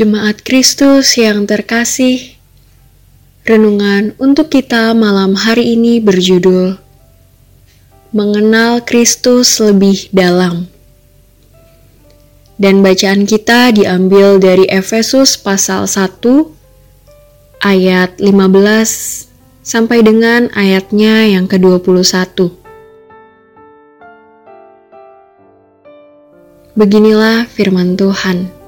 Jemaat Kristus yang terkasih, renungan untuk kita malam hari ini berjudul Mengenal Kristus Lebih Dalam. Dan bacaan kita diambil dari Efesus pasal 1 ayat 15 sampai dengan ayatnya yang ke-21. Beginilah firman Tuhan.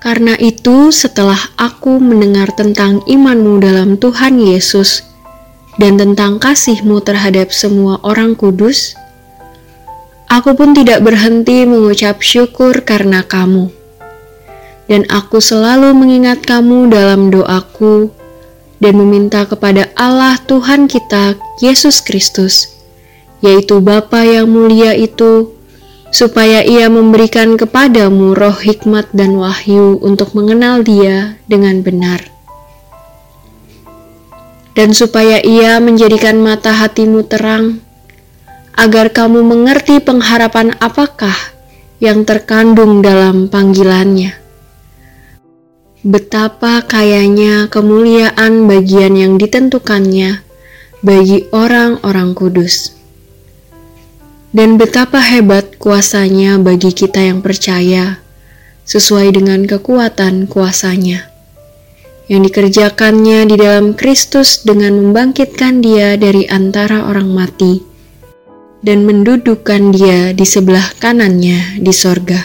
Karena itu, setelah aku mendengar tentang imanmu dalam Tuhan Yesus dan tentang kasihmu terhadap semua orang kudus, aku pun tidak berhenti mengucap syukur karena kamu. Dan aku selalu mengingat kamu dalam doaku dan meminta kepada Allah Tuhan kita Yesus Kristus, yaitu Bapa yang mulia itu, supaya ia memberikan kepadamu roh hikmat dan wahyu untuk mengenal dia dengan benar. Dan supaya ia menjadikan mata hatimu terang, agar kamu mengerti pengharapan apakah yang terkandung dalam panggilannya Betapa kayanya kemuliaan bagian yang ditentukannya bagi orang-orang kudus. Dan betapa hebat kuasanya bagi kita yang percaya sesuai dengan kekuatan kuasanya. Yang dikerjakannya di dalam Kristus dengan membangkitkan dia dari antara orang mati dan mendudukkan dia di sebelah kanannya di sorga.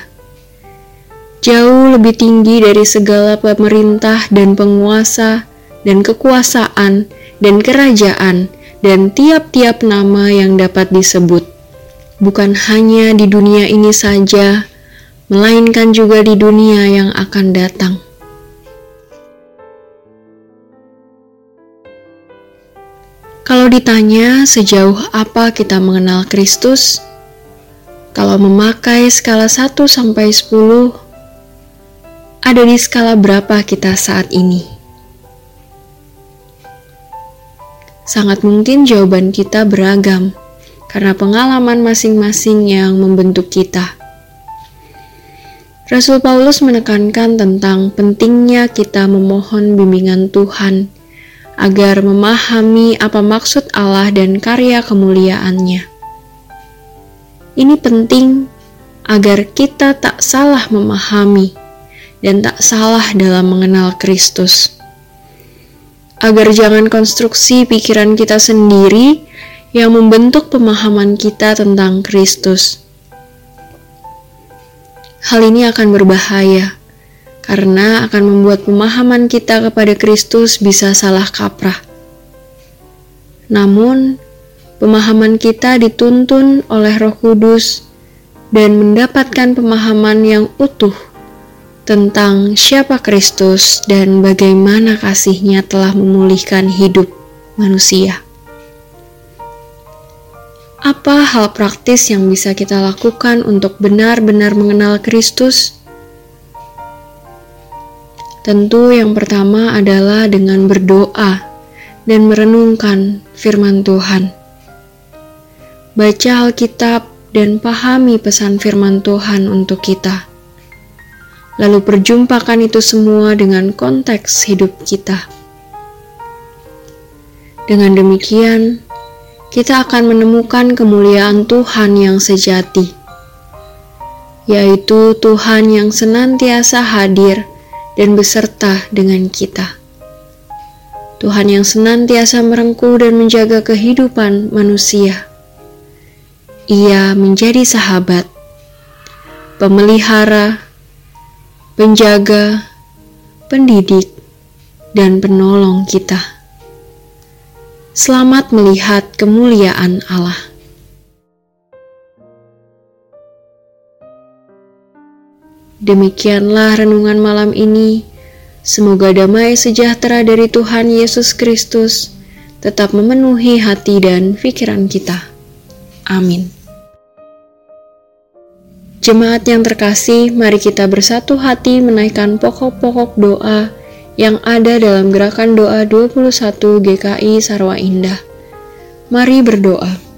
Jauh lebih tinggi dari segala pemerintah dan penguasa dan kekuasaan dan kerajaan dan tiap-tiap nama yang dapat disebut, bukan hanya di dunia ini saja, melainkan juga di dunia yang akan datang. Kalau ditanya sejauh apa kita mengenal Kristus, kalau memakai skala 1 sampai 10, ada di skala berapa kita saat ini? Sangat mungkin jawaban kita beragam karena pengalaman masing-masing yang membentuk kita. Rasul Paulus menekankan tentang pentingnya kita memohon bimbingan Tuhan agar memahami apa maksud Allah dan karya kemuliaannya. Ini penting agar kita tak salah memahami dan tak salah dalam mengenal Kristus. Agar jangan konstruksi pikiran kita sendiri yang membentuk pemahaman kita tentang Kristus. Hal ini akan berbahaya karena akan membuat pemahaman kita kepada Kristus bisa salah kaprah. Namun, pemahaman kita dituntun oleh Roh Kudus dan mendapatkan pemahaman yang utuh tentang siapa Kristus dan bagaimana kasihnya telah memulihkan hidup manusia. Apa hal praktis yang bisa kita lakukan untuk benar-benar mengenal Kristus? Tentu yang pertama adalah dengan berdoa dan merenungkan firman Tuhan. Baca Alkitab dan pahami pesan firman Tuhan untuk kita lalu perjumpakan itu semua dengan konteks hidup kita. Dengan demikian, kita akan menemukan kemuliaan Tuhan yang sejati, yaitu Tuhan yang senantiasa hadir dan beserta dengan kita. Tuhan yang senantiasa merengkuh dan menjaga kehidupan manusia. Ia menjadi sahabat, pemelihara, penjaga, pendidik, dan penolong kita. Selamat melihat kemuliaan Allah. Demikianlah renungan malam ini. Semoga damai sejahtera dari Tuhan Yesus Kristus tetap memenuhi hati dan pikiran kita. Amin. Jemaat yang terkasih, mari kita bersatu hati menaikkan pokok-pokok doa yang ada dalam gerakan doa 21 GKI Sarwa Indah. Mari berdoa.